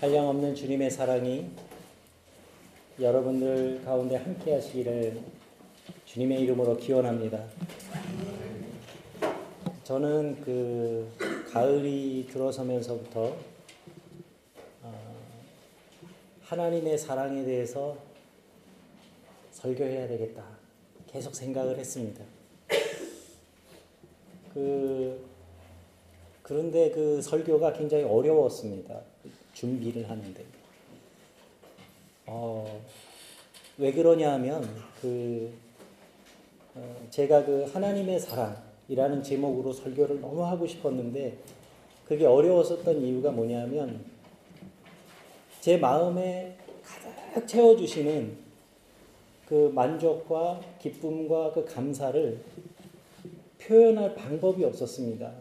한량없는 주님의 사랑이 여러분들 가운데 함께 하시기를 주님의 이름으로 기원합니다. 저는 그 가을이 들어서면서부터 어, 하나님의 사랑에 대해서 설교해야 되겠다. 계속 생각을 했습니다. 그 그런데 그 설교가 굉장히 어려웠습니다. 준비를 하는데. 어, 왜 그러냐 하면 그 어, 제가 그 하나님의 사랑이라는 제목으로 설교를 너무 하고 싶었는데 그게 어려웠었던 이유가 뭐냐면 제 마음에 가득 채워주시는 그 만족과 기쁨과 그 감사를 표현할 방법이 없었습니다.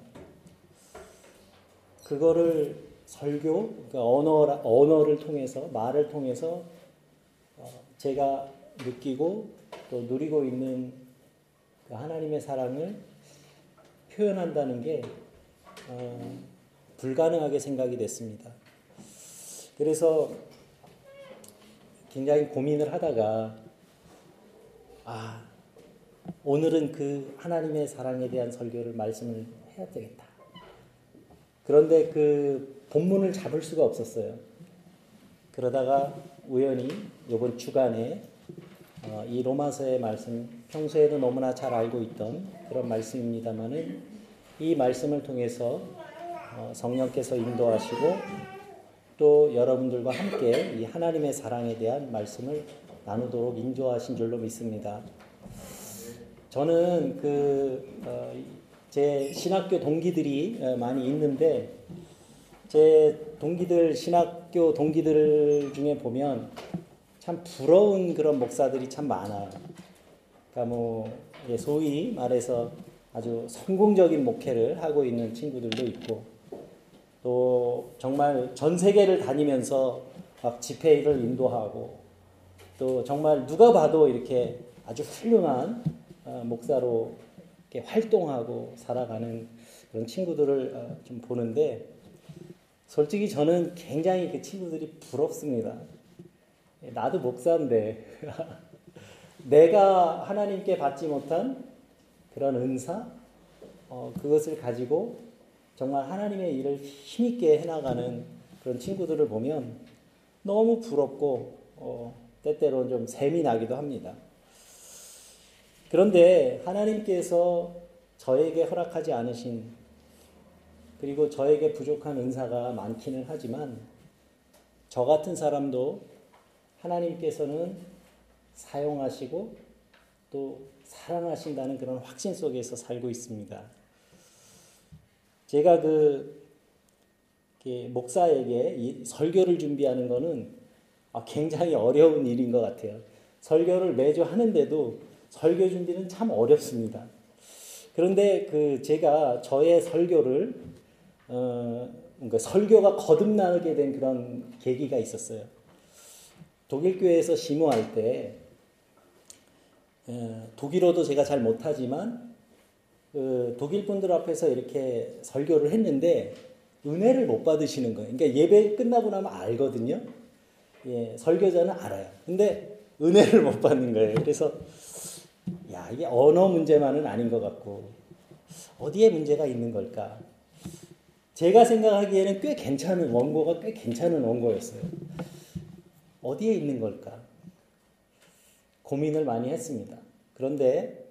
그거를 설교, 그러니까 언어, 언어를 통해서, 말을 통해서 어, 제가 느끼고 또 누리고 있는 그 하나님의 사랑을 표현한다는 게 어, 불가능하게 생각이 됐습니다. 그래서 굉장히 고민을 하다가 아 오늘은 그 하나님의 사랑에 대한 설교를 말씀을 해야 되겠다. 그런데 그 본문을 잡을 수가 없었어요. 그러다가 우연히 이번 주간에 어, 이 로마서의 말씀 평소에도 너무나 잘 알고 있던 그런 말씀입니다만은 이 말씀을 통해서 어, 성령께서 인도하시고 또 여러분들과 함께 이 하나님의 사랑에 대한 말씀을 나누도록 인도하신 줄로 믿습니다. 저는 그 어, 제 신학교 동기들이 어, 많이 있는데 제 동기들 신학교 동기들 중에 보면 참 부러운 그런 목사들이 참 많아요. 그러니까 뭐 소위 말해서 아주 성공적인 목회를 하고 있는 친구들도 있고 또 정말 전 세계를 다니면서 막 집회를 인도하고 또 정말 누가 봐도 이렇게 아주 훌륭한 어, 목사로 활동하고 살아가는 그런 친구들을 어, 좀 보는데 솔직히 저는 굉장히 그 친구들이 부럽습니다. 나도 목사인데 내가 하나님께 받지 못한 그런 은사 어, 그것을 가지고 정말 하나님의 일을 힘있게 해나가는 그런 친구들을 보면 너무 부럽고 어, 때때로는 좀 샘이 나기도 합니다. 그런데 하나님께서 저에게 허락하지 않으신 그리고 저에게 부족한 은사가 많기는 하지만 저 같은 사람도 하나님께서는 사용하시고 또 사랑하신다는 그런 확신 속에서 살고 있습니다. 제가 그 목사에게 설교를 준비하는 것은 아, 굉장히 어려운 일인 것 같아요. 설교를 매주 하는데도 설교 준비는 참 어렵습니다. 그런데 그 제가 저의 설교를 어, 그러니까 설교가 거듭나게 된 그런 계기가 있었어요. 독일 교회에서 심호할 때 어, 독일어도 제가 잘 못하지만 그 독일 분들 앞에서 이렇게 설교를 했는데 은혜를 못 받으시는 거예요. 그러니까 예배 끝나고 나면 알거든요. 예, 설교자는 알아요. 근데 은혜를 못 받는 거예요. 그래서 야, 이게 언어 문제만은 아닌 것 같고, 어디에 문제가 있는 걸까? 제가 생각하기에는 꽤 괜찮은, 원고가 꽤 괜찮은 원고였어요. 어디에 있는 걸까? 고민을 많이 했습니다. 그런데,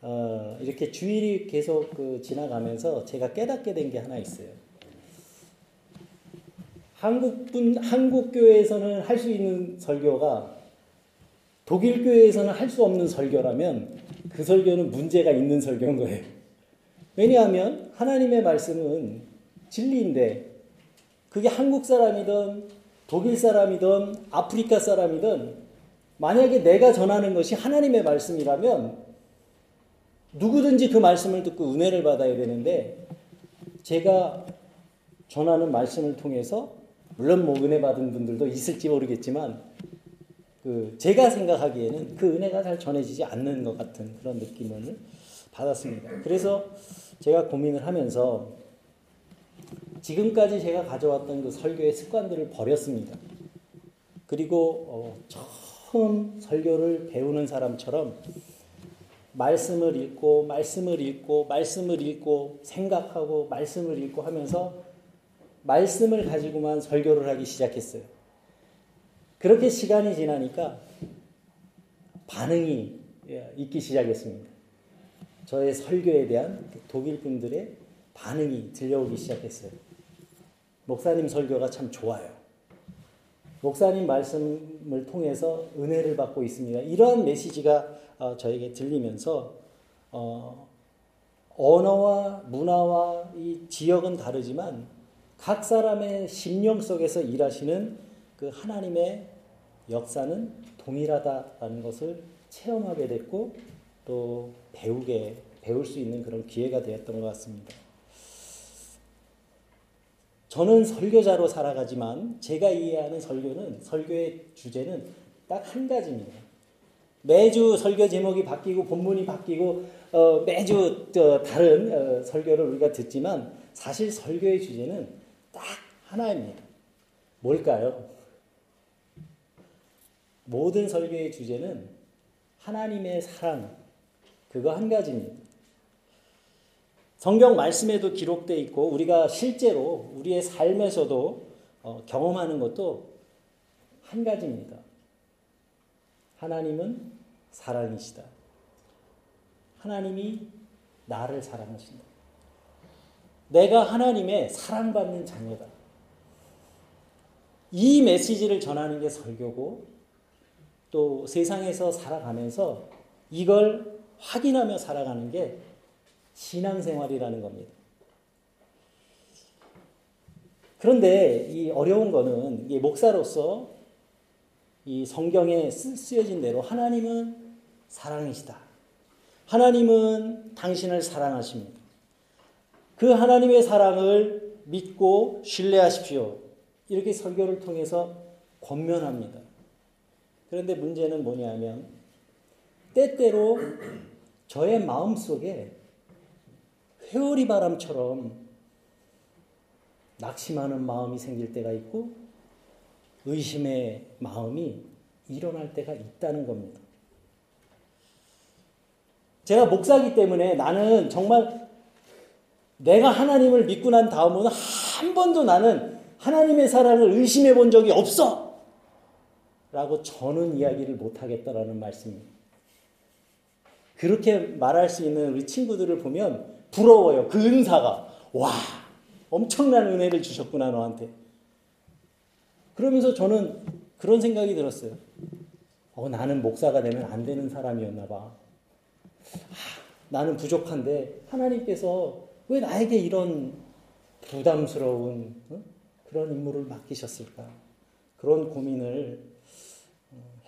어, 이렇게 주일이 계속 그 지나가면서 제가 깨닫게 된 게 하나 있어요. 한국분, 한국교회에서는 할 수 있는 설교가 독일 교회에서는 할 수 없는 설교라면 그 설교는 문제가 있는 설교인 거예요. 왜냐하면 하나님의 말씀은 진리인데 그게 한국 사람이든 독일 사람이든 아프리카 사람이든 만약에 내가 전하는 것이 하나님의 말씀이라면 누구든지 그 말씀을 듣고 은혜를 받아야 되는데 제가 전하는 말씀을 통해서 물론 뭐 은혜 받은 분들도 있을지 모르겠지만 그 제가 생각하기에는 그 은혜가 잘 전해지지 않는 것 같은 그런 느낌을 받았습니다. 그래서 제가 고민을 하면서 지금까지 제가 가져왔던 그 설교의 습관들을 버렸습니다. 그리고 어, 처음 설교를 배우는 사람처럼 말씀을 읽고 말씀을 읽고 말씀을 읽고 생각하고 말씀을 읽고 하면서 말씀을 가지고만 설교를 하기 시작했어요. 그렇게 시간이 지나니까 반응이 예, 있기 시작했습니다. 저의 설교에 대한 독일 분들의 반응이 들려오기 시작했어요. 목사님 설교가 참 좋아요. 목사님 말씀을 통해서 은혜를 받고 있습니다. 이러한 메시지가 어, 저에게 들리면서 어, 언어와 문화와 이 지역은 다르지만 각 사람의 심령 속에서 일하시는 그 하나님의 역사는 동일하다라는 것을 체험하게 됐고 또 배우게 배울 수 있는 그런 기회가 되었던 것 같습니다. 저는 설교자로 살아가지만 제가 이해하는 설교는 설교의 주제는 딱 한 가지입니다. 매주 설교 제목이 바뀌고 본문이 바뀌고 어, 매주 다른 어, 설교를 우리가 듣지만 사실 설교의 주제는 딱 하나입니다. 뭘까요? 모든 설교의 주제는 하나님의 사랑 그거 한 가지입니다. 성경 말씀에도 기록되어 있고 우리가 실제로 우리의 삶에서도 어, 경험하는 것도 한 가지입니다. 하나님은 사랑이시다. 하나님이 나를 사랑하신다. 내가 하나님의 사랑받는 자녀다. 이 메시지를 전하는 게 설교고 또 세상에서 살아가면서 이걸 확인하며 살아가는 게 신앙생활이라는 겁니다. 그런데 이 어려운 거는 이 목사로서 이 성경에 쓰여진 대로 하나님은 사랑이시다. 하나님은 당신을 사랑하십니다. 그 하나님의 사랑을 믿고 신뢰하십시오. 이렇게 설교를 통해서 권면합니다. 그런데 문제는 뭐냐면 때때로 저의 마음 속에 회오리 바람처럼 낙심하는 마음이 생길 때가 있고 의심의 마음이 일어날 때가 있다는 겁니다. 제가 목사기 때문에 나는 정말 내가 하나님을 믿고 난 다음은 한 번도 나는 하나님의 사랑을 의심해 본 적이 없어! 라고 저는 이야기를 못 하겠다라는 말씀입니다. 그렇게 말할 수 있는 우리 친구들을 보면 부러워요. 그 은사가. 와, 엄청난 은혜를 주셨구나, 너한테. 그러면서 저는 그런 생각이 들었어요. 어, 나는 목사가 되면 안 되는 사람이었나 봐. 아, 나는 부족한데 하나님께서 왜 나에게 이런 부담스러운 어? 그런 임무를 맡기셨을까? 그런 고민을 어,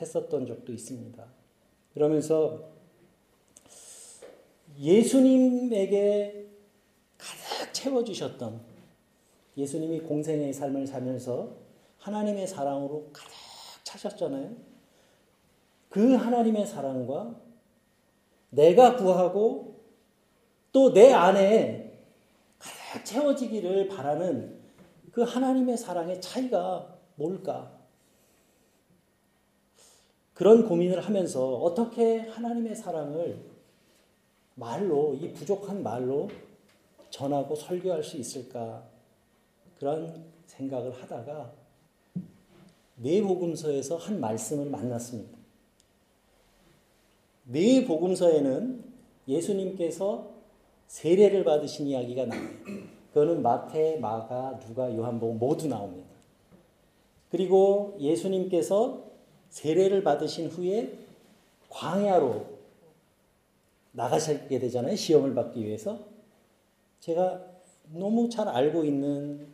했었던 적도 있습니다. 그러면서 예수님에게 가득 채워주셨던 예수님이 공생의 삶을 살면서 하나님의 사랑으로 가득 차셨잖아요. 그 하나님의 사랑과 내가 구하고 또 내 안에 가득 채워지기를 바라는 그 하나님의 사랑의 차이가 뭘까? 그런 고민을 하면서 어떻게 하나님의 사랑을 말로, 이 부족한 말로 전하고 설교할 수 있을까? 그런 생각을 하다가 네 복음서에서 한 말씀을 만났습니다. 네 복음서에는 예수님께서 세례를 받으신 이야기가 나와요. 그거는 마태, 마가, 누가, 요한복음 모두 나옵니다. 그리고 예수님께서 세례를 받으신 후에 광야로 나가시게 되잖아요. 시험을 받기 위해서. 제가 너무 잘 알고 있는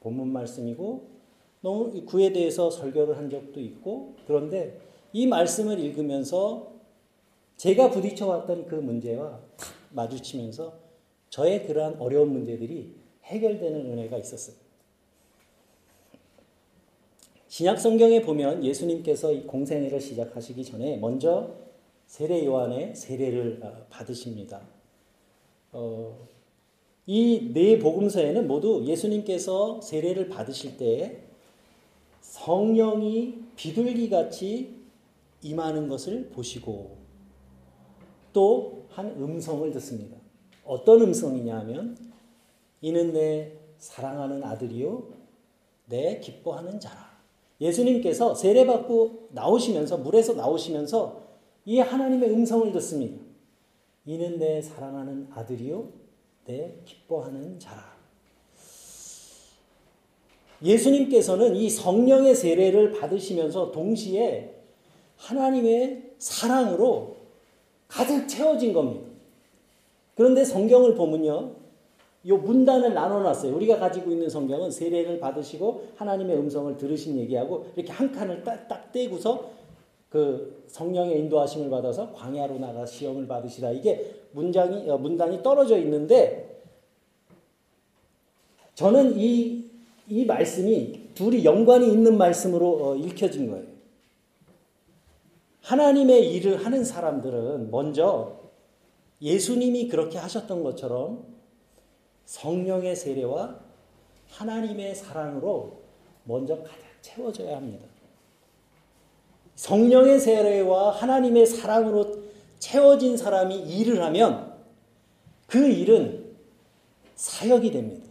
본문 말씀이고 너무 구에 대해서 설교를 한 적도 있고 그런데 이 말씀을 읽으면서 제가 부딪혀 왔던 그 문제와 탁 마주치면서 저의 그러한 어려운 문제들이 해결되는 은혜가 있었어요. 신약 성경에 보면 예수님께서 이 공생애를 시작하시기 전에 먼저 세례 요한의 세례를 어, 받으십니다. 어, 이네 복음서에는 모두 예수님께서 세례를 받으실 때 성령이 비둘기 같이 임하는 것을 보시고 또 한 음성을 듣습니다. 어떤 음성이냐 하면 이는 내 사랑하는 아들이요 내 기뻐하는 자라. 예수님께서 세례받고 나오시면서 물에서 나오시면서 이 하나님의 음성을 듣습니다. 이는 내 사랑하는 아들이요 내 기뻐하는 자라. 예수님께서는 이 성령의 세례를 받으시면서 동시에 하나님의 사랑으로 가득 채워진 겁니다. 그런데 성경을 보면요. 요 문단을 나눠놨어요. 우리가 가지고 있는 성경은 세례를 받으시고 하나님의 음성을 들으신 얘기하고 이렇게 한 칸을 딱, 딱 떼고서 그 성령의 인도하심을 받아서 광야로 나가 시험을 받으시라. 이게 문장이, 어, 문단이 떨어져 있는데 저는 이, 이 말씀이 둘이 연관이 있는 말씀으로 어, 읽혀진 거예요. 하나님의 일을 하는 사람들은 먼저 예수님이 그렇게 하셨던 것처럼 성령의 세례와 하나님의 사랑으로 먼저 가득 채워져야 합니다. 성령의 세례와 하나님의 사랑으로 채워진 사람이 일을 하면 그 일은 사역이 됩니다.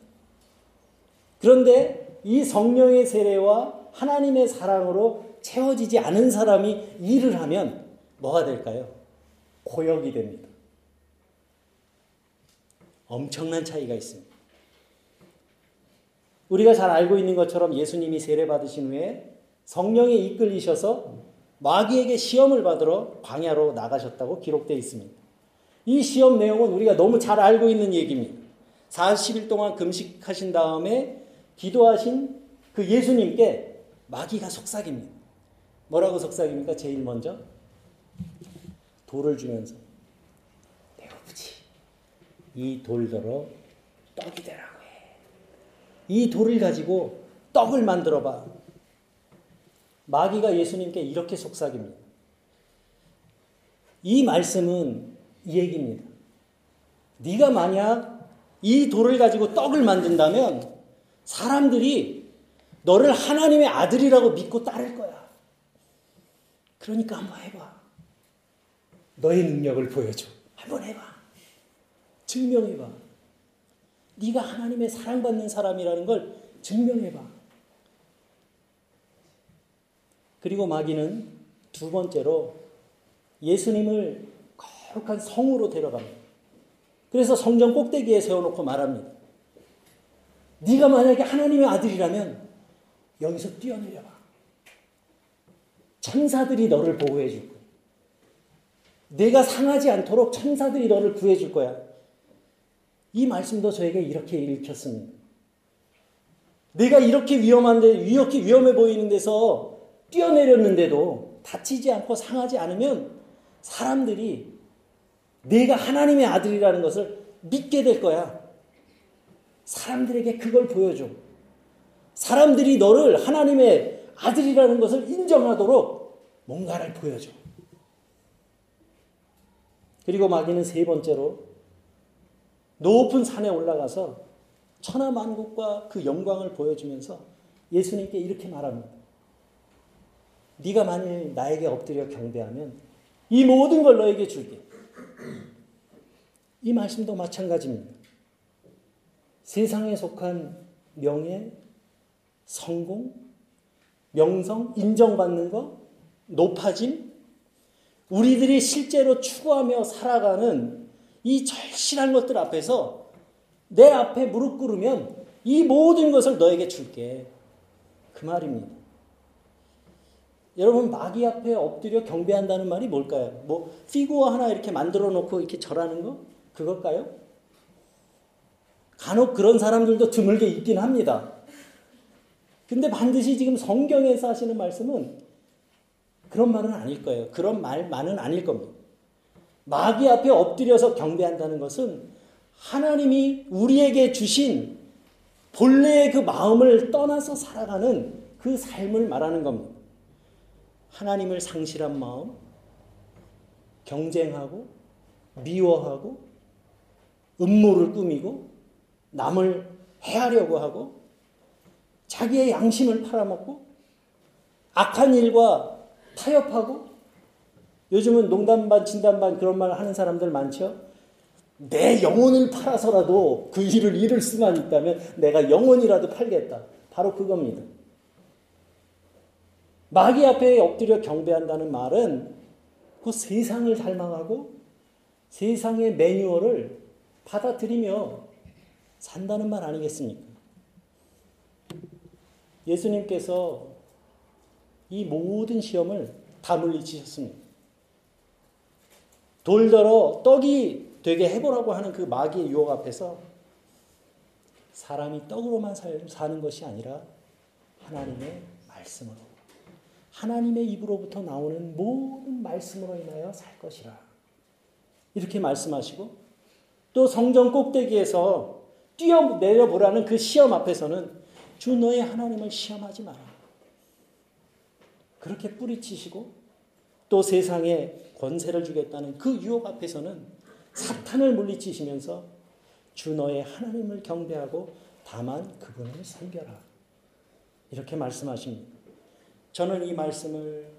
그런데 이 성령의 세례와 하나님의 사랑으로 채워지지 않은 사람이 일을 하면 뭐가 될까요? 고역이 됩니다. 엄청난 차이가 있습니다. 우리가 잘 알고 있는 것처럼 예수님이 세례 받으신 후에 성령에 이끌리셔서 마귀에게 시험을 받으러 광야로 나가셨다고 기록되어 있습니다. 이 시험 내용은 우리가 너무 잘 알고 있는 얘기입니다. 40일 동안 금식하신 다음에 기도하신 그 예수님께 마귀가 속삭입니다. 뭐라고 속삭입니까? 제일 먼저 돌을 주면서 배고프지. 이 돌더러 떡이 되라고 해. 이 돌을 가지고 떡을 만들어 봐. 마귀가 예수님께 이렇게 속삭입니다. 이 말씀은 이 얘기입니다. 네가 만약 이 돌을 가지고 떡을 만든다면 사람들이 너를 하나님의 아들이라고 믿고 따를 거야. 그러니까 한번 해봐. 너의 능력을 보여줘. 한번 해봐. 증명해봐. 네가 하나님의 사랑받는 사람이라는 걸 증명해봐. 그리고 마귀는 두 번째로 예수님을 거룩한 성으로 데려갑니다. 그래서 성전 꼭대기에 세워놓고 말합니다. 네가 만약에 하나님의 아들이라면 여기서 뛰어내려봐. 천사들이 너를 보호해 줄 거야. 내가 상하지 않도록 천사들이 너를 구해 줄 거야. 이 말씀도 저에게 이렇게 읽혔습니다. 내가 이렇게 위험한데, 이렇게 위험해 보이는 데서 뛰어내렸는데도 다치지 않고 상하지 않으면 사람들이 내가 하나님의 아들이라는 것을 믿게 될 거야. 사람들에게 그걸 보여줘. 사람들이 너를 하나님의 아들이라는 것을 인정하도록 뭔가를 보여줘. 그리고 마귀는 세 번째로 높은 산에 올라가서 천하만국과 그 영광을 보여주면서 예수님께 이렇게 말합니다. 네가 만일 나에게 엎드려 경배하면 이 모든 걸 너에게 줄게. 이 말씀도 마찬가지입니다. 세상에 속한 명예, 성공, 명성, 인정받는 것, 높아짐, 우리들이 실제로 추구하며 살아가는 이 절실한 것들 앞에서 내 앞에 무릎 꿇으면 이 모든 것을 너에게 줄게. 그 말입니다. 여러분, 마귀 앞에 엎드려 경배한다는 말이 뭘까요? 뭐, 피구어 하나 이렇게 만들어 놓고 이렇게 절하는 거? 그걸까요? 간혹 그런 사람들도 드물게 있긴 합니다. 근데 반드시 지금 성경에서 하시는 말씀은 그런 말은 아닐 거예요. 그런 말만은 아닐 겁니다. 마귀 앞에 엎드려서 경배한다는 것은 하나님이 우리에게 주신 본래의 그 마음을 떠나서 살아가는 그 삶을 말하는 겁니다. 하나님을 상실한 마음, 경쟁하고, 미워하고, 음모를 꾸미고, 남을 해하려고 하고 자기의 양심을 팔아먹고 악한 일과 타협하고 요즘은 농담 반 진담 반 그런 말 하는 사람들 많죠. 내 영혼을 팔아서라도 그 일을 잃을 수만 있다면 내가 영혼이라도 팔겠다. 바로 그겁니다. 마귀 앞에 엎드려 경배한다는 말은 그 세상을 닮아가고 세상의 매뉴얼을 받아들이며 산다는 말 아니겠습니까? 예수님께서 이 모든 시험을 다 물리치셨습니다. 돌더러 떡이 되게 해보라고 하는 그 마귀의 유혹 앞에서 사람이 떡으로만 사는 것이 아니라 하나님의 말씀으로 하나님의 입으로부터 나오는 모든 말씀으로 인하여 살 것이라 이렇게 말씀하시고 또 성전 꼭대기에서 뛰어내려 보라는 그 시험 앞에서는 주 너의 하나님을 시험하지 마라. 그렇게 뿌리치시고 또 세상에 권세를 주겠다는 그 유혹 앞에서는 사탄을 물리치시면서 주 너의 하나님을 경배하고 다만 그분을 섬겨라. 이렇게 말씀하십니다. 저는 이 말씀을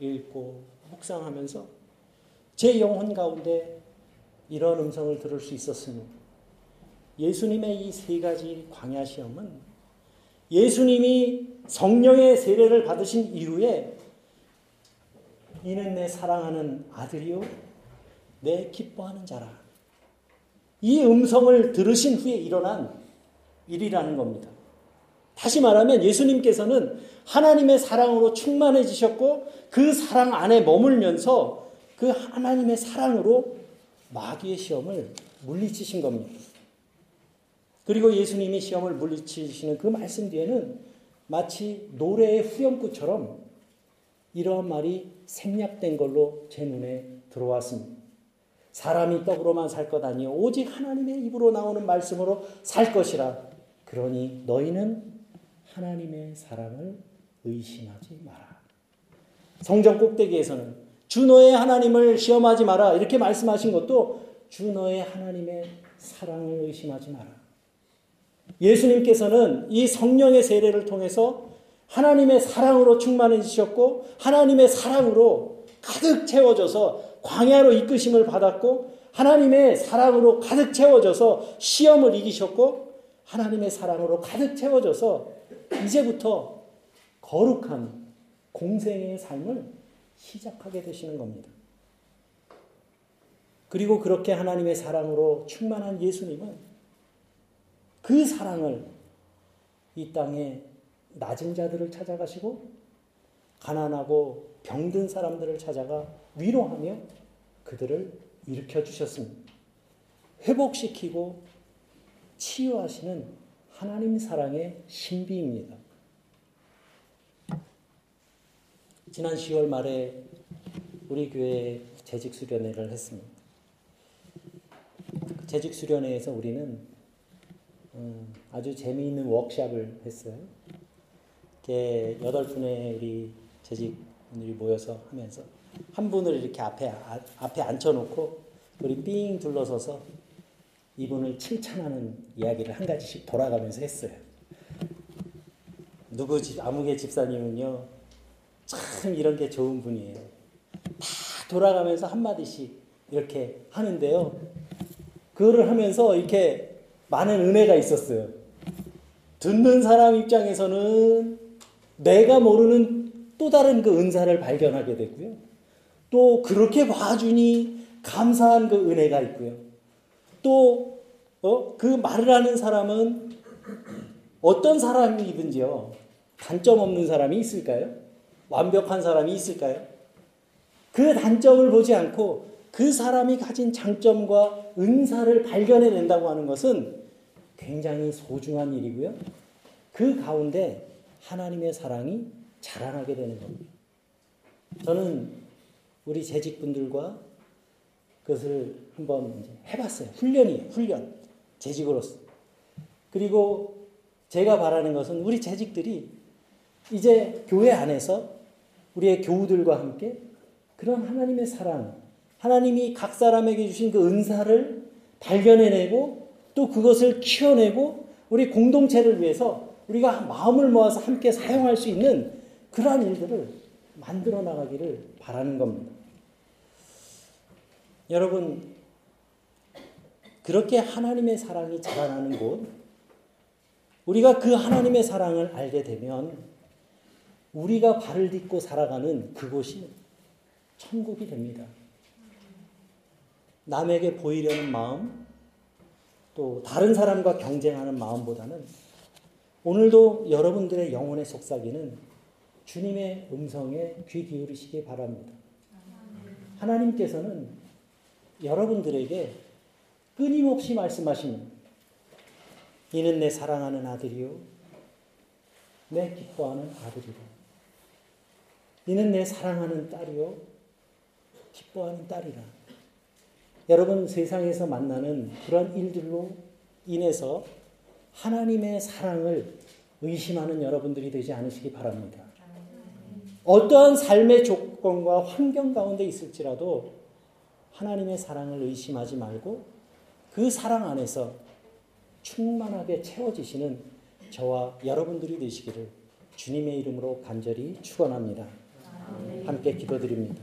읽고 묵상하면서 제 영혼 가운데 이런 음성을 들을 수 있었습니다. 예수님의 이 세 가지 광야 시험은 예수님이 성령의 세례를 받으신 이후에 이는 내 사랑하는 아들이요 내 기뻐하는 자라. 이 음성을 들으신 후에 일어난 일이라는 겁니다. 다시 말하면 예수님께서는 하나님의 사랑으로 충만해지셨고 그 사랑 안에 머물면서 그 하나님의 사랑으로 마귀의 시험을 물리치신 겁니다. 그리고 예수님이 시험을 물리치시는 그 말씀 뒤에는 마치 노래의 후렴구처럼 이러한 말이 생략된 걸로 제 눈에 들어왔습니다. 사람이 떡으로만 살 것 아니요 오직 하나님의 입으로 나오는 말씀으로 살 것이라. 그러니 너희는 하나님의 사랑을 의심하지 마라. 성전 꼭대기에서는 주 너의 하나님을 시험하지 마라 이렇게 말씀하신 것도 주 너의 하나님의 사랑을 의심하지 마라. 예수님께서는 이 성령의 세례를 통해서 하나님의 사랑으로 충만해지셨고 하나님의 사랑으로 가득 채워져서 광야로 이끄심을 받았고 하나님의 사랑으로 가득 채워져서 시험을 이기셨고 하나님의 사랑으로 가득 채워져서 이제부터 거룩한 공생의 삶을 시작하게 되시는 겁니다. 그리고 그렇게 하나님의 사랑으로 충만한 예수님은 그 사랑을 이 땅에 낮은 자들을 찾아가시고 가난하고 병든 사람들을 찾아가 위로하며 그들을 일으켜 주셨습니다. 회복시키고 치유하시는 하나님 사랑의 신비입니다. 지난 10월 말에 우리 교회에 재직 수련회를 했습니다. 그 재직 수련회에서 우리는 음, 아주 재미있는 워크샵을 했어요. 여덟 분의 우리 재직분들이 모여서 하면서 한 분을 이렇게 앞에 아, 앞에 앉혀놓고 우리 삥 둘러서서 이분을 칭찬하는 이야기를 한 가지씩 돌아가면서 했어요. 누구 집 아무개 집사님은요 참 이런 게 좋은 분이에요. 다 돌아가면서 한 마디씩 이렇게 하는데요. 그거를 하면서 이렇게 많은 은혜가 있었어요. 듣는 사람 입장에서는 내가 모르는 또 다른 그 은사를 발견하게 되고요. 또 그렇게 봐주니 감사한 그 은혜가 있고요. 또, 어, 그 말을 하는 사람은 어떤 사람이든지요. 단점 없는 사람이 있을까요? 완벽한 사람이 있을까요? 그 단점을 보지 않고 그 사람이 가진 장점과 은사를 발견해낸다고 하는 것은 굉장히 소중한 일이고요. 그 가운데 하나님의 사랑이 자라나게 되는 겁니다. 저는 우리 재직분들과 그것을 한번 해봤어요. 훈련이에요. 훈련. 재직으로서. 그리고 제가 바라는 것은 우리 재직들이 이제 교회 안에서 우리의 교우들과 함께 그런 하나님의 사랑, 하나님이 각 사람에게 주신 그 은사를 발견해내고 또 그것을 키워내고 우리 공동체를 위해서 우리가 마음을 모아서 함께 사용할 수 있는 그러한 일들을 만들어 나가기를 바라는 겁니다. 여러분, 그렇게 하나님의 사랑이 자라나는 곳, 우리가 그 하나님의 사랑을 알게 되면 우리가 발을 딛고 살아가는 그곳이 천국이 됩니다. 남에게 보이려는 마음, 또 다른 사람과 경쟁하는 마음보다는 오늘도 여러분들의 영혼의 속삭이는 주님의 음성에 귀 기울이시기 바랍니다. 하나님께서는 여러분들에게 끊임없이 말씀하십니다. 이는 내 사랑하는 아들이요. 내 기뻐하는 아들이라. 이는 내 사랑하는 딸이요. 기뻐하는 딸이라. 여러분 세상에서 만나는 그런 일들로 인해서 하나님의 사랑을 의심하는 여러분들이 되지 않으시기 바랍니다. 어떠한 삶의 조건과 환경 가운데 있을지라도 하나님의 사랑을 의심하지 말고 그 사랑 안에서 충만하게 채워지시는 저와 여러분들이 되시기를 주님의 이름으로 간절히 축원합니다. 함께 기도드립니다.